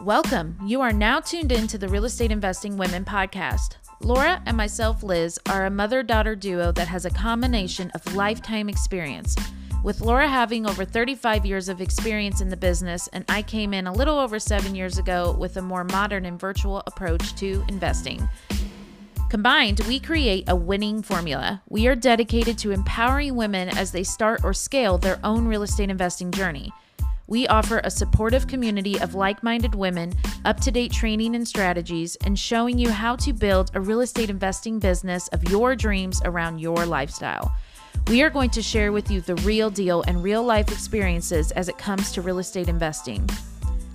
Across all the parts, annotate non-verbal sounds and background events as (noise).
Welcome. You are now tuned in to the Real Estate Investing Women podcast. Laura and myself, Liz, are a mother daughter duo that has a combination of lifetime experience. With Laura having over 35 years of experience in the business, and I came in a little over seven years ago with a more modern and virtual approach to investing. Combined, we create a winning formula. We are dedicated to empowering women as they start or scale their own real estate investing journey. We offer a supportive community of like minded women, up to date training and strategies, and showing you how to build a real estate investing business of your dreams around your lifestyle. We are going to share with you the real deal and real life experiences as it comes to real estate investing.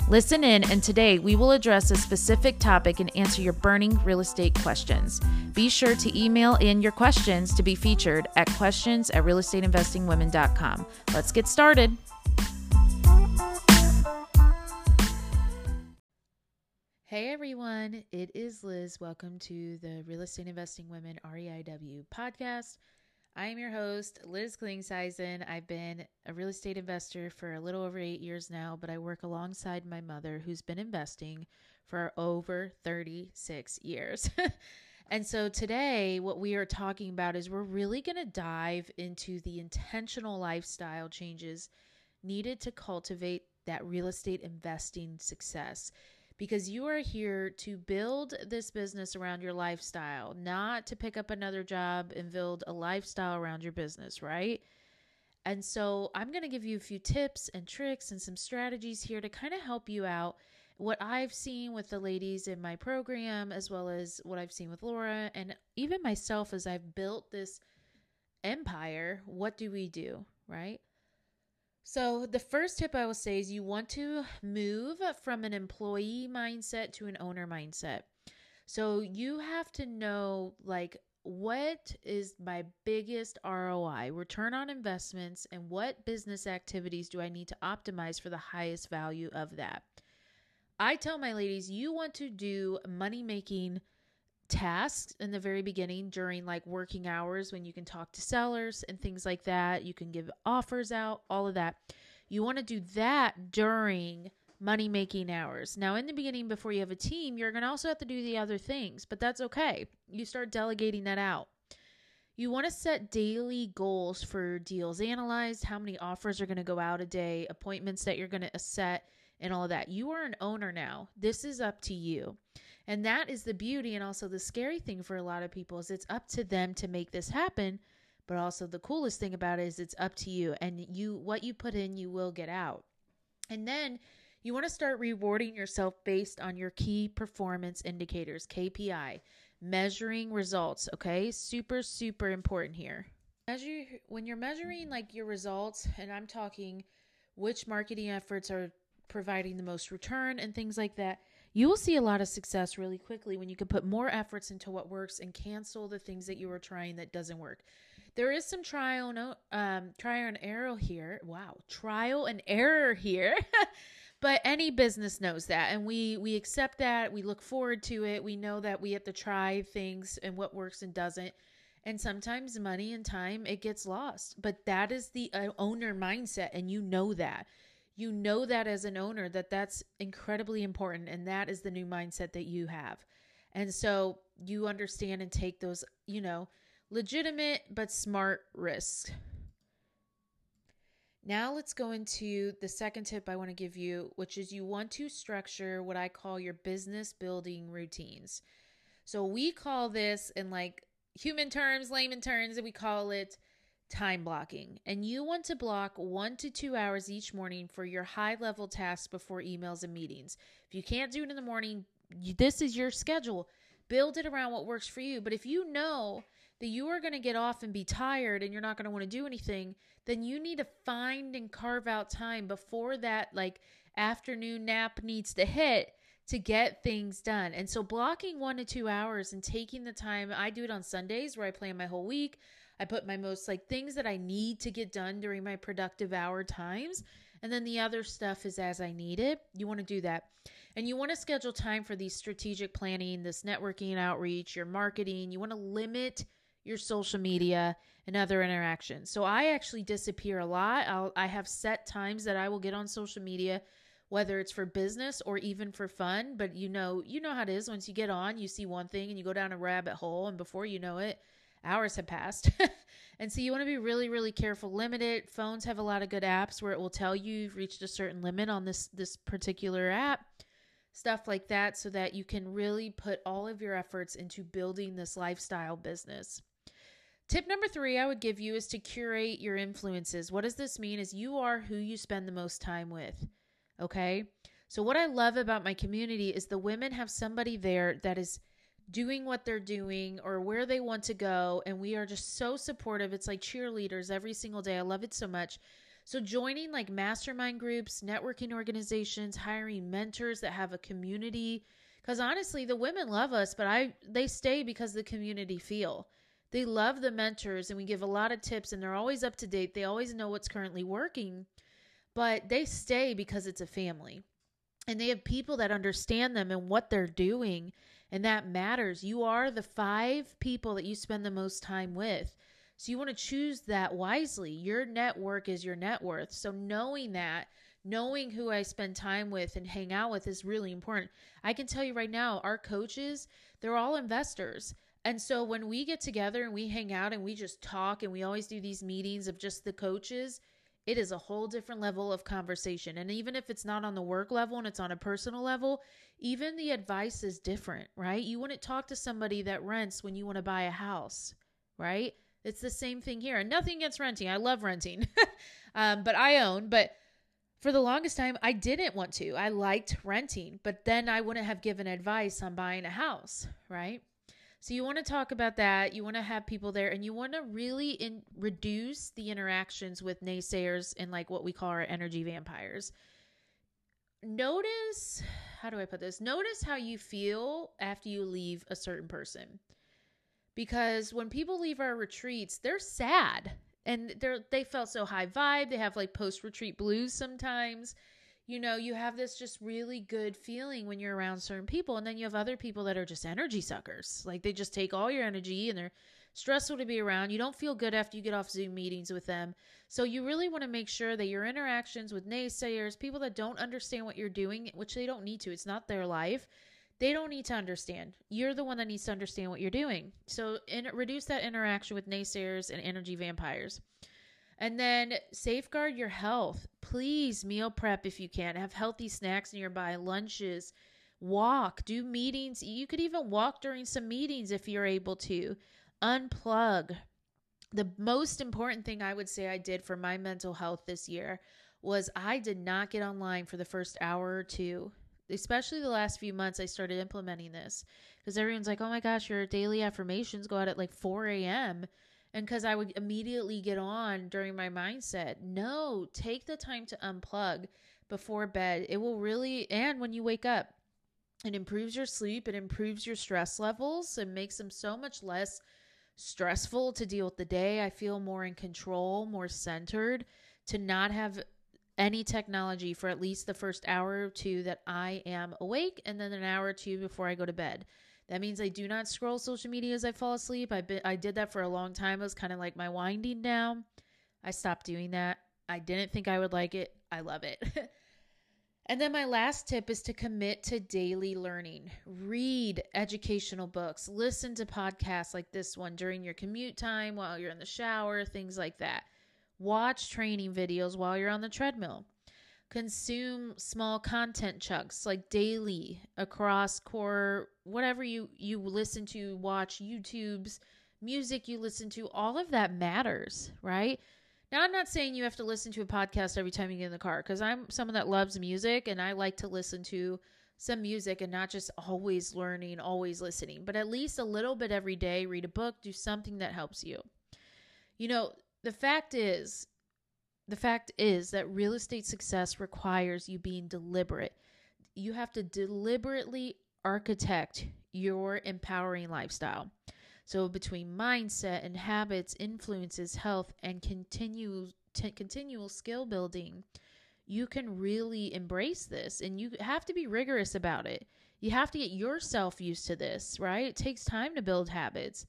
Listen in, and today we will address a specific topic and answer your burning real estate questions. Be sure to email in your questions to be featured at questions at realestateinvestingwomen.com. Let's get started. Hey everyone, it is Liz. Welcome to the Real Estate Investing Women REIW podcast. I am your host, Liz Klingseisen. I've been a real estate investor for a little over eight years now, but I work alongside my mother who's been investing for over 36 years. (laughs) and so today, what we are talking about is we're really going to dive into the intentional lifestyle changes needed to cultivate that real estate investing success because you are here to build this business around your lifestyle, not to pick up another job and build a lifestyle around your business, right? And so I'm going to give you a few tips and tricks and some strategies here to kind of help you out. What I've seen with the ladies in my program, as well as what I've seen with Laura, and even myself as I've built this empire, what do we do, right? So, the first tip I will say is you want to move from an employee mindset to an owner mindset. So, you have to know like what is my biggest ROI, return on investments, and what business activities do I need to optimize for the highest value of that? I tell my ladies, you want to do money making tasks in the very beginning during like working hours when you can talk to sellers and things like that. You can give offers out, all of that. You want to do that during money making hours. Now, in the beginning, before you have a team, you're going to also have to do the other things, but that's okay. You start delegating that out. You want to set daily goals for deals analyzed, how many offers are going to go out a day, appointments that you're going to set, and all of that. You are an owner now. This is up to you. And that is the beauty and also the scary thing for a lot of people is it's up to them to make this happen. But also the coolest thing about it is it's up to you and you what you put in you will get out. And then you want to start rewarding yourself based on your key performance indicators, KPI, measuring results, okay? Super super important here. Measure when you're measuring like your results and I'm talking which marketing efforts are providing the most return and things like that you will see a lot of success really quickly when you can put more efforts into what works and cancel the things that you were trying that doesn't work. There is some trial no um trial and error here. Wow, trial and error here. (laughs) but any business knows that and we we accept that. We look forward to it. We know that we have to try things and what works and doesn't. And sometimes money and time it gets lost. But that is the uh, owner mindset and you know that you know that as an owner that that's incredibly important and that is the new mindset that you have. And so you understand and take those you know legitimate but smart risks. Now let's go into the second tip i want to give you which is you want to structure what i call your business building routines. So we call this in like human terms layman terms and we call it time blocking, and you want to block one to two hours each morning for your high level tasks before emails and meetings. If you can't do it in the morning, this is your schedule. Build it around what works for you. But if you know that you are going to get off and be tired and you're not going to want to do anything, then you need to find and carve out time before that like afternoon nap needs to hit to get things done. And so blocking 1 to 2 hours and taking the time, I do it on Sundays where I plan my whole week. I put my most like things that I need to get done during my productive hour times. And then the other stuff is as I need it. You want to do that. And you want to schedule time for these strategic planning, this networking and outreach, your marketing. You want to limit your social media and other interactions. So I actually disappear a lot. I'll, I have set times that I will get on social media whether it's for business or even for fun. But you know, you know how it is. Once you get on, you see one thing and you go down a rabbit hole, and before you know it, hours have passed. (laughs) and so you want to be really, really careful. Limited. Phones have a lot of good apps where it will tell you you've reached a certain limit on this this particular app. Stuff like that, so that you can really put all of your efforts into building this lifestyle business. Tip number three I would give you is to curate your influences. What does this mean? Is you are who you spend the most time with. Okay. So, what I love about my community is the women have somebody there that is doing what they're doing or where they want to go. And we are just so supportive. It's like cheerleaders every single day. I love it so much. So, joining like mastermind groups, networking organizations, hiring mentors that have a community. Because honestly, the women love us, but I they stay because the community feel. They love the mentors, and we give a lot of tips, and they're always up to date. They always know what's currently working but they stay because it's a family. And they have people that understand them and what they're doing, and that matters. You are the five people that you spend the most time with. So you want to choose that wisely. Your network is your net worth. So knowing that, knowing who I spend time with and hang out with is really important. I can tell you right now, our coaches, they're all investors. And so when we get together and we hang out and we just talk and we always do these meetings of just the coaches, it is a whole different level of conversation. And even if it's not on the work level and it's on a personal level, even the advice is different, right? You wouldn't talk to somebody that rents when you want to buy a house, right? It's the same thing here. And nothing against renting. I love renting, (laughs) um, but I own. But for the longest time, I didn't want to. I liked renting, but then I wouldn't have given advice on buying a house, right? So you want to talk about that. You want to have people there and you want to really in, reduce the interactions with naysayers and like what we call our energy vampires. Notice, how do I put this? Notice how you feel after you leave a certain person. Because when people leave our retreats, they're sad and they're they felt so high vibe. They have like post retreat blues sometimes you know, you have this just really good feeling when you're around certain people. And then you have other people that are just energy suckers. Like they just take all your energy and they're stressful to be around. You don't feel good after you get off Zoom meetings with them. So you really want to make sure that your interactions with naysayers, people that don't understand what you're doing, which they don't need to, it's not their life. They don't need to understand. You're the one that needs to understand what you're doing. So in, reduce that interaction with naysayers and energy vampires. And then safeguard your health. Please meal prep if you can. Have healthy snacks nearby, lunches, walk, do meetings. You could even walk during some meetings if you're able to. Unplug. The most important thing I would say I did for my mental health this year was I did not get online for the first hour or two. Especially the last few months, I started implementing this because everyone's like, oh my gosh, your daily affirmations go out at like 4 a.m and because I would immediately get on during my mindset. No, take the time to unplug before bed. It will really, and when you wake up, it improves your sleep, it improves your stress levels, it makes them so much less stressful to deal with the day. I feel more in control, more centered to not have any technology for at least the first hour or two that I am awake, and then an hour or two before I go to bed. That means I do not scroll social media as I fall asleep. I I did that for a long time. It was kind of like my winding down. I stopped doing that. I didn't think I would like it. I love it. (laughs) and then my last tip is to commit to daily learning. Read educational books, listen to podcasts like this one during your commute time while you're in the shower, things like that. Watch training videos while you're on the treadmill consume small content chunks like daily across core whatever you you listen to watch youtube's music you listen to all of that matters right? Now i'm not saying you have to listen to a podcast every time you get in the car because i'm someone that loves music and i like to listen to some music and not just always learning always listening but at least a little bit every day read a book do something that helps you. You know the fact is the fact is that real estate success requires you being deliberate. You have to deliberately architect your empowering lifestyle. So between mindset and habits, influences, health, and continual t- continual skill building, you can really embrace this and you have to be rigorous about it. You have to get yourself used to this, right? It takes time to build habits.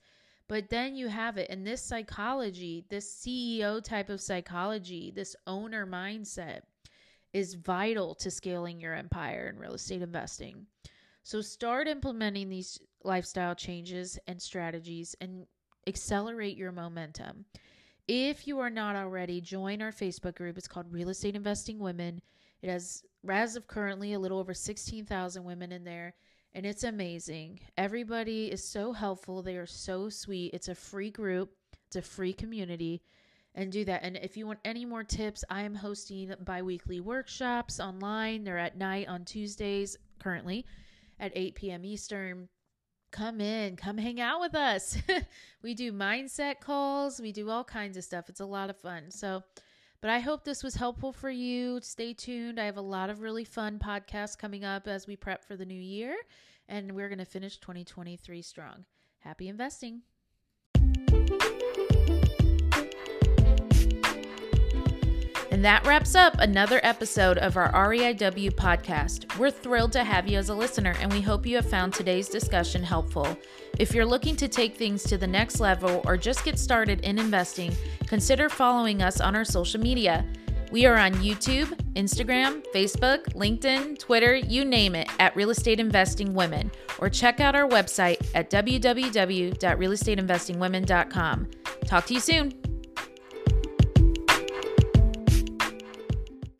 But then you have it. And this psychology, this CEO type of psychology, this owner mindset, is vital to scaling your empire in real estate investing. So start implementing these lifestyle changes and strategies and accelerate your momentum. If you are not already, join our Facebook group. It's called Real Estate Investing Women. It has, as of currently, a little over 16,000 women in there, and it's amazing. Everybody is so helpful. They are so sweet. It's a free group, it's a free community, and do that. And if you want any more tips, I am hosting bi weekly workshops online. They're at night on Tuesdays currently at 8 p.m. Eastern come in, come hang out with us. (laughs) we do mindset calls, we do all kinds of stuff. It's a lot of fun. So, but I hope this was helpful for you. Stay tuned. I have a lot of really fun podcasts coming up as we prep for the new year, and we're going to finish 2023 strong. Happy investing. And that wraps up another episode of our REIW podcast. We're thrilled to have you as a listener, and we hope you have found today's discussion helpful. If you're looking to take things to the next level or just get started in investing, consider following us on our social media. We are on YouTube, Instagram, Facebook, LinkedIn, Twitter, you name it, at Real Estate Investing Women, or check out our website at www.realestateinvestingwomen.com. Talk to you soon.